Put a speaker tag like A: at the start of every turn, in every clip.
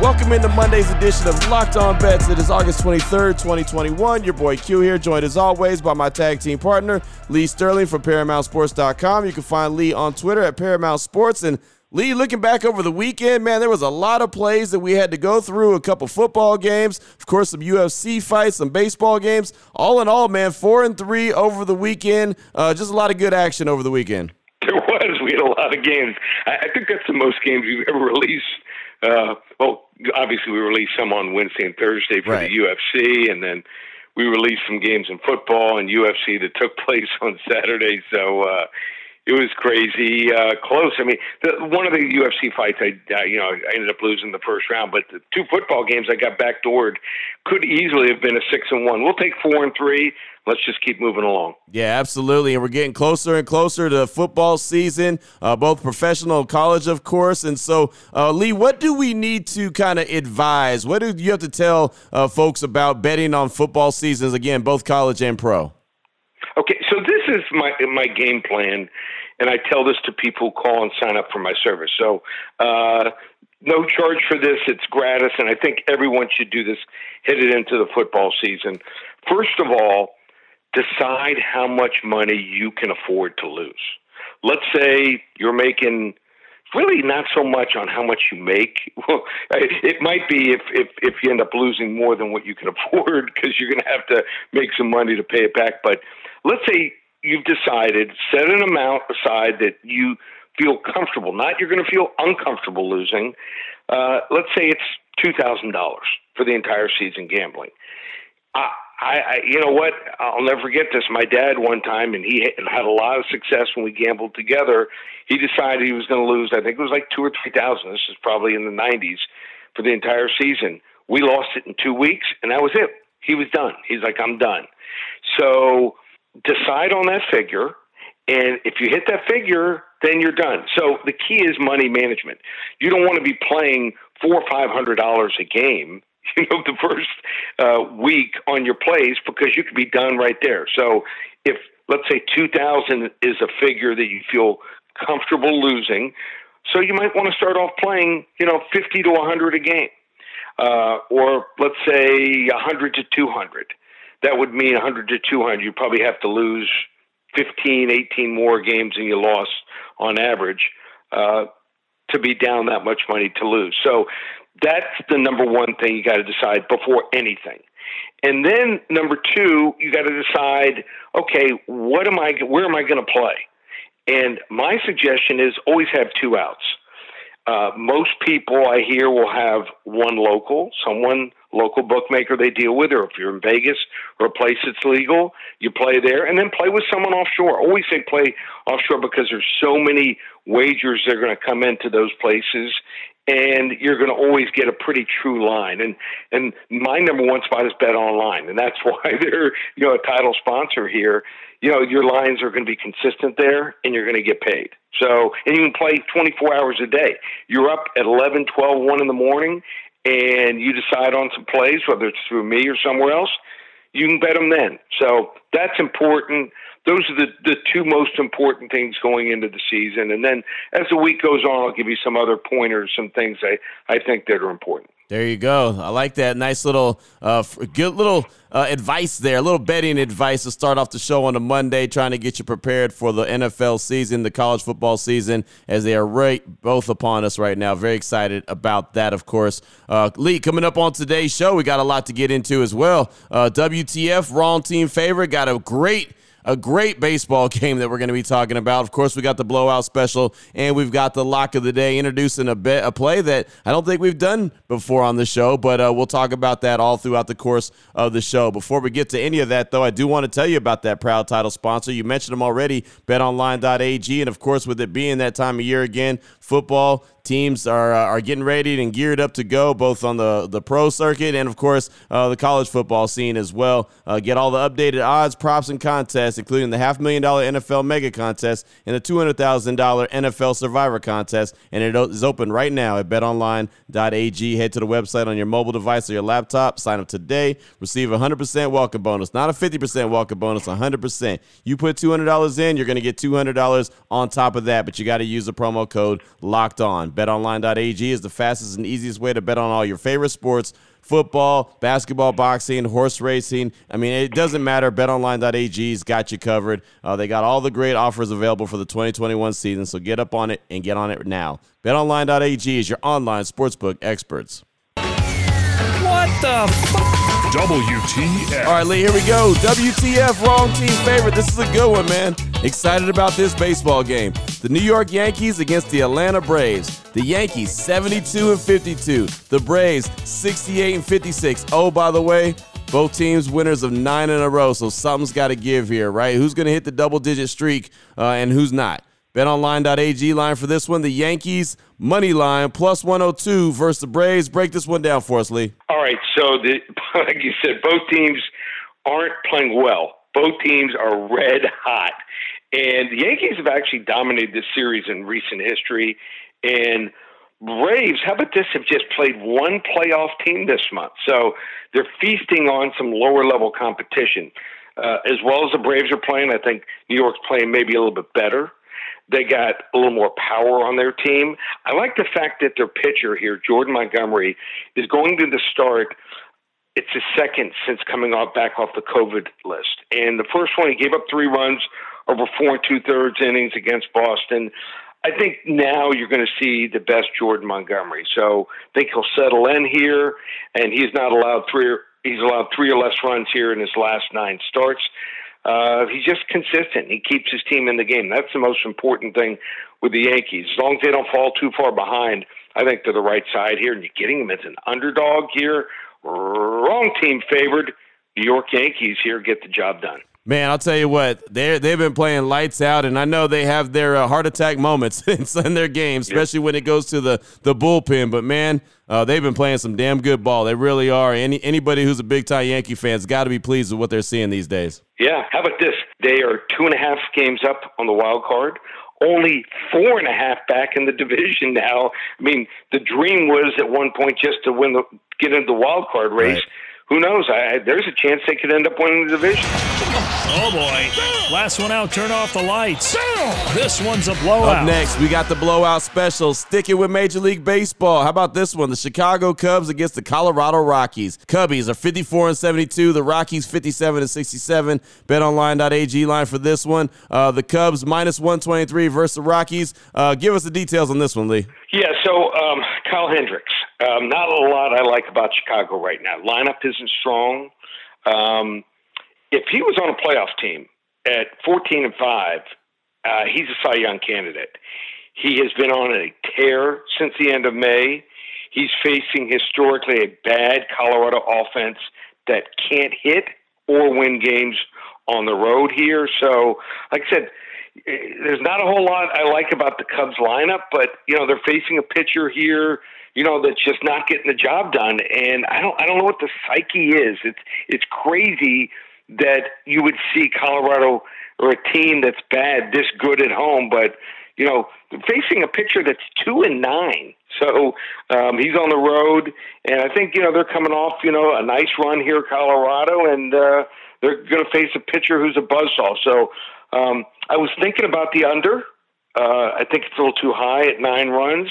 A: Welcome into Monday's edition of Locked On Bets. It is August 23rd, 2021. Your boy Q here, joined as always by my tag team partner, Lee Sterling from ParamountSports.com. You can find Lee on Twitter at Paramount Sports. And Lee, looking back over the weekend, man, there was a lot of plays that we had to go through. A couple football games, of course, some UFC fights, some baseball games. All in all, man, four and three over the weekend. Uh, just a lot of good action over the weekend.
B: There was. We had a lot of games. I, I think that's the most games we've ever released uh, well, obviously we released some on Wednesday and Thursday for right. the UFC, and then we released some games in football and UFC that took place on Saturday. So uh, it was crazy uh, close. I mean, the, one of the UFC fights, I uh, you know I ended up losing the first round, but the two football games I got backdoored could easily have been a six and one. We'll take four and three. Let's just keep moving along.
A: Yeah, absolutely. And we're getting closer and closer to football season, uh, both professional and college, of course. And so, uh, Lee, what do we need to kind of advise? What do you have to tell uh, folks about betting on football seasons, again, both college and pro?
B: Okay, so this is my my game plan, and I tell this to people who call and sign up for my service. So, uh, no charge for this; it's gratis, and I think everyone should do this. It into the football season. First of all, decide how much money you can afford to lose. Let's say you're making really not so much on how much you make. Well, it might be if if if you end up losing more than what you can afford because you're going to have to make some money to pay it back. But let's say you've decided set an amount aside that you feel comfortable. Not you're going to feel uncomfortable losing. Uh, let's say it's two thousand dollars for the entire season gambling. I, I, I, you know what? I'll never forget this. My dad one time, and he had a lot of success when we gambled together. He decided he was going to lose. I think it was like two or three thousand. This is probably in the '90s for the entire season. We lost it in two weeks, and that was it. He was done. He's like, I'm done. So decide on that figure, and if you hit that figure, then you're done. So the key is money management. You don't want to be playing four or five hundred dollars a game you know the first uh, week on your plays because you could be done right there. So if let's say 2000 is a figure that you feel comfortable losing, so you might want to start off playing, you know, 50 to a 100 a game. Uh, or let's say a 100 to 200. That would mean 100 to 200. You probably have to lose 15, 18 more games than you lost on average uh, to be down that much money to lose. So that's the number one thing you got to decide before anything. And then number two, you got to decide, okay, what am I? Where am I going to play? And my suggestion is always have two outs. Uh, most people I hear will have one local, someone local bookmaker they deal with, or if you're in Vegas or a place that's legal, you play there, and then play with someone offshore. Always say play offshore because there's so many wagers that are going to come into those places, and you're going to always get a pretty true line. And and my number one spot is Bet Online, and that's why they're you know a title sponsor here. You know your lines are going to be consistent there, and you're going to get paid. So and you can play 24 hours a day. You're up at 11, 12, 1 in the morning, and you decide on some plays, whether it's through me or somewhere else. You can bet them then. So that's important those are the, the two most important things going into the season. And then as the week goes on, I'll give you some other pointers, some things I, I think that are important.
A: There you go. I like that nice little, uh, good little uh, advice there, a little betting advice to start off the show on a Monday, trying to get you prepared for the NFL season, the college football season, as they are right both upon us right now. Very excited about that, of course. Uh, Lee, coming up on today's show, we got a lot to get into as well. Uh, WTF, wrong team favorite, got a great a great baseball game that we're going to be talking about. Of course, we got the blowout special and we've got the lock of the day introducing a bit a play that I don't think we've done before on the show, but uh, we'll talk about that all throughout the course of the show. Before we get to any of that, though, I do want to tell you about that proud title sponsor. You mentioned them already, betonline.ag, and of course, with it being that time of year again, football teams are uh, are getting ready and geared up to go, both on the the pro circuit and of course uh, the college football scene as well. Uh, get all the updated odds, props, and contests including the half million dollar NFL mega contest and the $200,000 NFL survivor contest. And it is open right now at betonline.ag. Head to the website on your mobile device or your laptop. Sign up today. Receive a 100% welcome bonus. Not a 50% welcome bonus, 100%. You put $200 in, you're going to get $200 on top of that, but you got to use the promo code locked on. BetOnline.ag is the fastest and easiest way to bet on all your favorite sports football, basketball, boxing, horse racing. I mean, it doesn't matter. BetOnline.ag's got you covered. Uh, they got all the great offers available for the 2021 season, so get up on it and get on it now. BetOnline.ag is your online sportsbook experts.
C: What the WTF.
A: All right, Lee, here we go. WTF, wrong team favorite. This is a good one, man. Excited about this baseball game. The New York Yankees against the Atlanta Braves. The Yankees 72 and 52. The Braves 68 and 56. Oh, by the way, both teams winners of nine in a row, so something's got to give here, right? Who's going to hit the double digit streak uh, and who's not? BetOnline.ag line for this one. The Yankees money line plus 102 versus the Braves. Break this one down for us, Lee.
B: All right. So, the, like you said, both teams aren't playing well. Both teams are red hot. And the Yankees have actually dominated this series in recent history. And Braves, how about this, have just played one playoff team this month. So they're feasting on some lower level competition. Uh, as well as the Braves are playing, I think New York's playing maybe a little bit better. They got a little more power on their team. I like the fact that their pitcher here, Jordan Montgomery, is going to the start. It's his second since coming off back off the COVID list. And the first one, he gave up three runs over four and two thirds innings against Boston. I think now you're going to see the best Jordan Montgomery. So I think he'll settle in here, and he's not allowed three. He's allowed three or less runs here in his last nine starts. Uh, he's just consistent. He keeps his team in the game. That's the most important thing with the Yankees. As long as they don't fall too far behind, I think they're the right side here. And you're getting them as an underdog here. Wrong team favored. New York Yankees here get the job done.
A: Man, I'll tell you what, they they've been playing lights out, and I know they have their uh, heart attack moments in their games, especially when it goes to the, the bullpen. But man, uh, they've been playing some damn good ball. They really are. Any anybody who's a big time Yankee fan's got to be pleased with what they're seeing these days.
B: Yeah, how about this? They are two and a half games up on the wild card. Only four and a half back in the division now. I mean, the dream was at one point just to win the get into the wild card race. Right who knows? I, there's a chance they could end up winning the division.
C: Oh boy! Last one out. Turn off the lights. This one's a blowout.
A: Up next, we got the blowout special. Sticking with Major League Baseball. How about this one? The Chicago Cubs against the Colorado Rockies. Cubbies are 54 and 72. The Rockies 57 and 67. BetOnline.ag line for this one. Uh, the Cubs minus 123 versus the Rockies. Uh, give us the details on this one, Lee.
B: Yeah. So um, Kyle Hendricks. Um, not a lot I like about Chicago right now. Lineup isn't strong. Um, if he was on a playoff team at 14 and 5, uh, he's a Cy Young candidate. He has been on a tear since the end of May. He's facing historically a bad Colorado offense that can't hit or win games on the road here. So, like I said, there's not a whole lot I like about the Cubs lineup, but you know they're facing a pitcher here you know, that's just not getting the job done. And I don't, I don't know what the psyche is. It's, it's crazy that you would see Colorado or a team that's bad this good at home, but you know, facing a pitcher that's two and nine. So um, he's on the road, and I think you know they're coming off you know a nice run here, Colorado, and uh, they're going to face a pitcher who's a buzzsaw. So um, I was thinking about the under. Uh, I think it's a little too high at nine runs,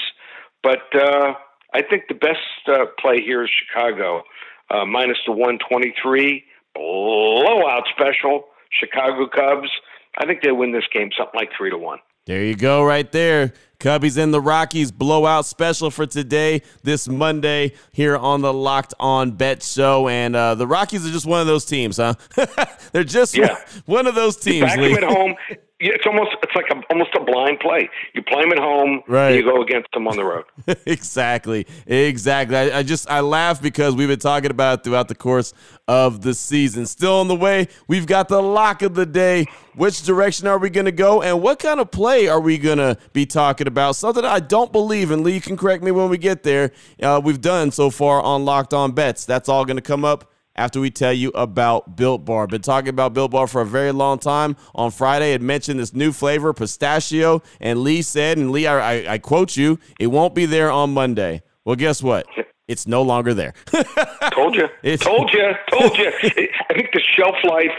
B: but uh, I think the best uh, play here is Chicago, uh, minus the 123 blowout special. Chicago Cubs. I think they win this game something like three to one.
A: There you go, right there. Cubbies and the Rockies blowout special for today, this Monday, here on the Locked On Bet Show. And uh, the Rockies are just one of those teams, huh? They're just yeah. one, of those teams. You
B: back them at home. it's almost it's like a, almost a blind play. You play them at home, right? you go against them on the road.
A: exactly, exactly. I, I, just I laugh because we've been talking about it throughout the course of the season. Still on the way, we've got the lock of the day. Which direction are we going to go, and what kind of play are we going to be talking about? Something I don't believe, and Lee, you can correct me when we get there. Uh, we've done so far on Locked On Bets. That's all going to come up after we tell you about Built Bar. Been talking about Built Bar for a very long time. On Friday, it mentioned this new flavor, pistachio, and Lee said, and Lee, I, I, I quote you, it won't be there on Monday. Well, guess what? It's no longer there.
B: told you. told you. Told you. I think the shelf life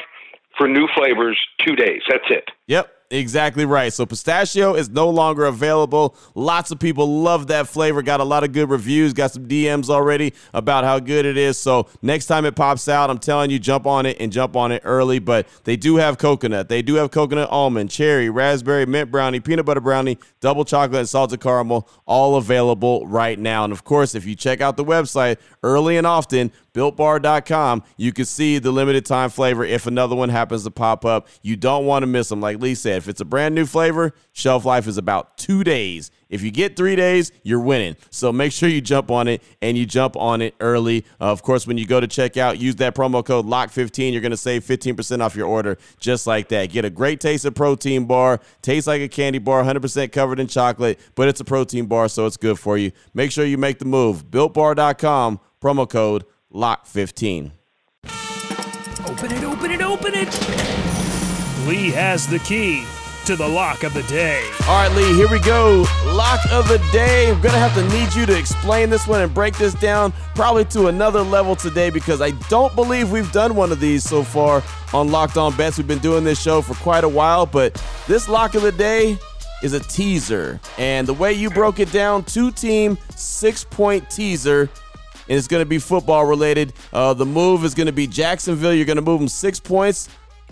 B: for new flavors two days. That's it.
A: Yep. Exactly right. So pistachio is no longer available. Lots of people love that flavor. Got a lot of good reviews. Got some DMs already about how good it is. So next time it pops out, I'm telling you, jump on it and jump on it early. But they do have coconut. They do have coconut almond, cherry, raspberry, mint brownie, peanut butter brownie, double chocolate, and salted caramel, all available right now. And of course, if you check out the website early and often, builtbar.com, you can see the limited time flavor if another one happens to pop up. You don't want to miss them. Like Lee said, if it's a brand new flavor, shelf life is about two days. If you get three days, you're winning. So make sure you jump on it and you jump on it early. Uh, of course, when you go to checkout, use that promo code LOCK15. You're going to save 15% off your order just like that. Get a great taste of protein bar. Tastes like a candy bar, 100% covered in chocolate, but it's a protein bar, so it's good for you. Make sure you make the move. BuiltBar.com, promo code LOCK15.
C: Open it, open it, open it. Lee has the key to the lock of the day.
A: All right, Lee, here we go. Lock of the day. I'm going to have to need you to explain this one and break this down probably to another level today because I don't believe we've done one of these so far on Locked On Bets. We've been doing this show for quite a while, but this lock of the day is a teaser. And the way you broke it down, two team, six point teaser. And it's going to be football related. Uh, the move is going to be Jacksonville. You're going to move them six points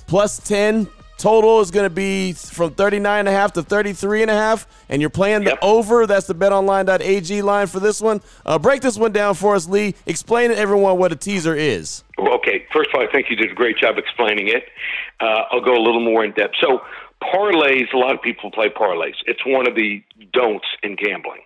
A: plus 10 Total is going to be from 39 and a half to 33 and a half, and you're playing yep. the over. That's the betonline.ag line for this one. Uh, break this one down for us, Lee. Explain to everyone what a teaser is.
B: Okay, first of all, I think you did a great job explaining it. Uh, I'll go a little more in depth. So, parlays, a lot of people play parlays. It's one of the don'ts in gambling.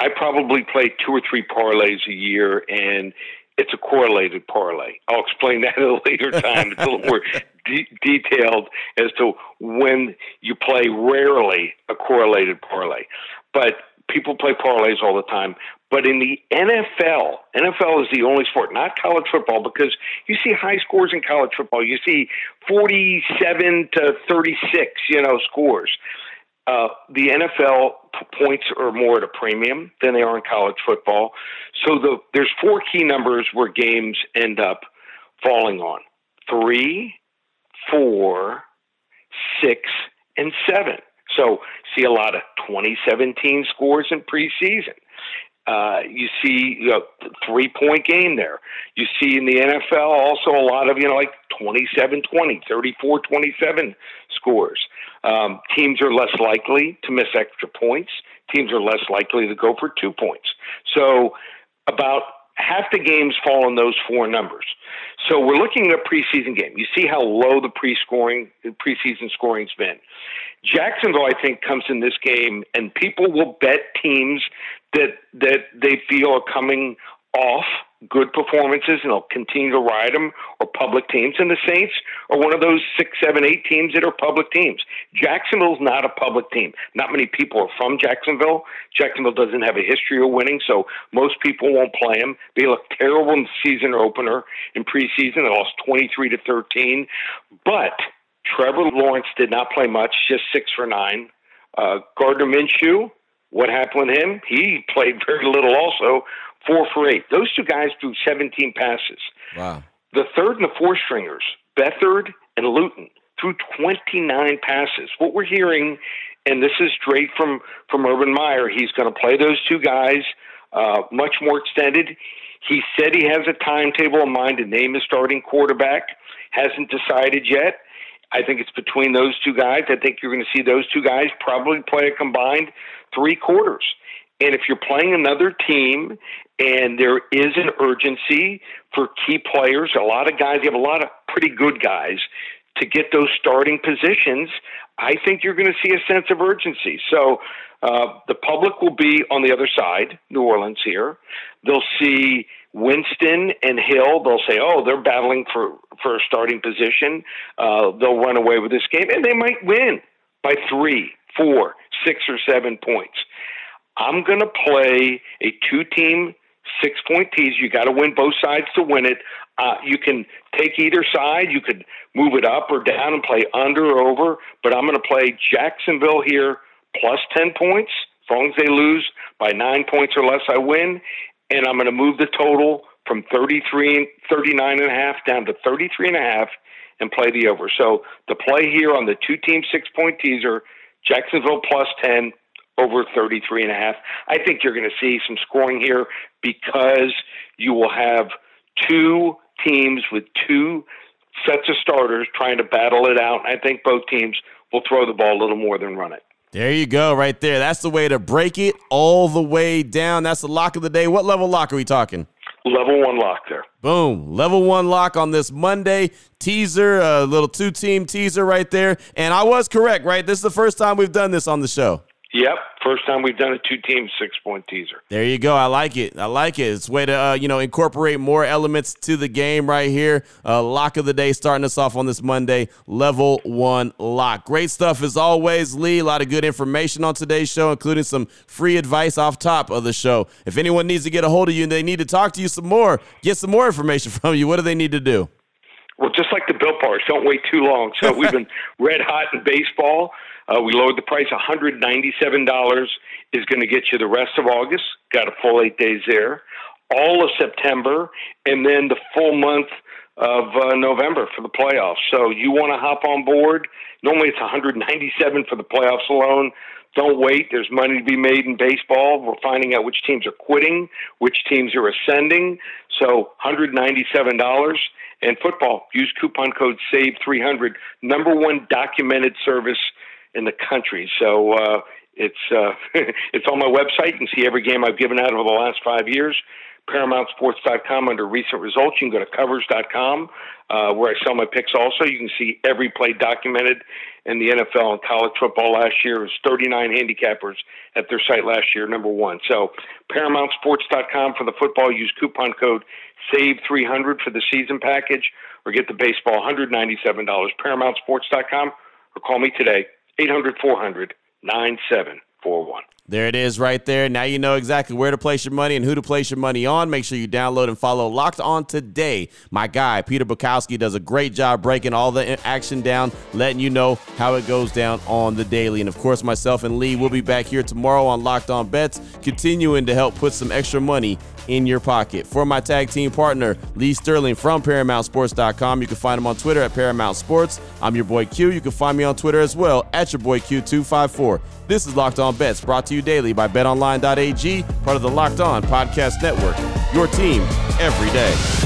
B: I probably play two or three parlays a year, and it's a correlated parlay. I'll explain that at a later time. It's a little more de- detailed as to when you play rarely a correlated parlay. But people play parlays all the time. But in the NFL, NFL is the only sport, not college football, because you see high scores in college football. You see 47 to 36, you know, scores. Uh, the NFL points are more at a premium than they are in college football. So the, there's four key numbers where games end up falling on three, four, six, and seven. So see a lot of 2017 scores in preseason. Uh, you see you know, three point game there. You see in the NFL also a lot of, you know, like 27 20, 34 27 scores. Um, teams are less likely to miss extra points. Teams are less likely to go for two points. So about half the games fall in those four numbers. So we're looking at a preseason game. You see how low the pre-scoring, preseason scoring's been. Jacksonville, I think, comes in this game, and people will bet teams that that they feel are coming off good performances and they'll continue to ride them or public teams. And the Saints are one of those six, seven, eight teams that are public teams. Jacksonville's not a public team. Not many people are from Jacksonville. Jacksonville doesn't have a history of winning, so most people won't play them. They look terrible in the season opener in preseason. They lost 23 to 13. But Trevor Lawrence did not play much, just six for nine. Uh, Gardner Minshew, what happened with him? He played very little also, four for eight. Those two guys threw 17 passes.
A: Wow.
B: The third and the fourth stringers, Beathard and Luton, threw 29 passes. What we're hearing, and this is straight from, from Urban Meyer, he's going to play those two guys uh, much more extended. He said he has a timetable in mind to name his starting quarterback. Hasn't decided yet. I think it's between those two guys. I think you're going to see those two guys probably play a combined three quarters. And if you're playing another team and there is an urgency for key players, a lot of guys, you have a lot of pretty good guys to get those starting positions, I think you're going to see a sense of urgency. So uh, the public will be on the other side, New Orleans here. They'll see Winston and Hill. They'll say, "Oh, they're battling for for a starting position." Uh, they'll run away with this game, and they might win by three, four, six, or seven points. I'm going to play a two team six point tease. You got to win both sides to win it. Uh, you can take either side. You could move it up or down and play under or over. But I'm going to play Jacksonville here plus 10 points. As long as they lose by nine points or less, I win. And I'm going to move the total from 33, 39 and a half down to 33 and a half and play the over. So the play here on the two team six point teaser, Jacksonville plus 10, over 33 and a half. I think you're going to see some scoring here because you will have two teams with two sets of starters trying to battle it out. I think both teams will throw the ball a little more than run it.
A: There you go, right there. That's the way to break it all the way down. That's the lock of the day. What level lock are we talking?
B: Level one lock there.
A: Boom. Level one lock on this Monday teaser, a little two team teaser right there. And I was correct, right? This is the first time we've done this on the show.
B: Yep, first time we've done a two-team six-point teaser.
A: There you go. I like it. I like it. It's a way to uh, you know incorporate more elements to the game right here. Uh, lock of the day, starting us off on this Monday. Level one lock. Great stuff as always, Lee. A lot of good information on today's show, including some free advice off top of the show. If anyone needs to get a hold of you and they need to talk to you some more, get some more information from you. What do they need to do?
B: Well, just like the Built Bars, don't wait too long. So we've been red hot in baseball. Uh, we lowered the price. $197 is going to get you the rest of August. Got a full eight days there. All of September, and then the full month of uh, November for the playoffs. So you want to hop on board. Normally it's 197 for the playoffs alone. Don't wait. There's money to be made in baseball. We're finding out which teams are quitting, which teams are ascending. So $197. And football, use coupon code SAVE300. Number one documented service in the country. So uh, it's uh, it's on my website. You can see every game I've given out over the last five years. ParamountSports.com under recent results. You can go to Covers.com uh, where I sell my picks. Also, you can see every play documented in the NFL and college football last year. It was 39 handicappers at their site last year, number one. So ParamountSports.com for the football. Use coupon code SAVE300 for the season package, or get the baseball $197. ParamountSports.com, or call me today 800 400 9741.
A: There it is right there. Now you know exactly where to place your money and who to place your money on. Make sure you download and follow Locked On today. My guy, Peter Bukowski, does a great job breaking all the action down, letting you know how it goes down on the daily. And of course, myself and Lee will be back here tomorrow on Locked On Bets, continuing to help put some extra money in your pocket. For my tag team partner, Lee Sterling from ParamountSports.com. You can find him on Twitter at Paramount Sports. I'm your boy Q. You can find me on Twitter as well at your boy Q254. This is Locked On Bets, brought to you daily by BetOnline.ag, part of the Locked On Podcast Network. Your team every day.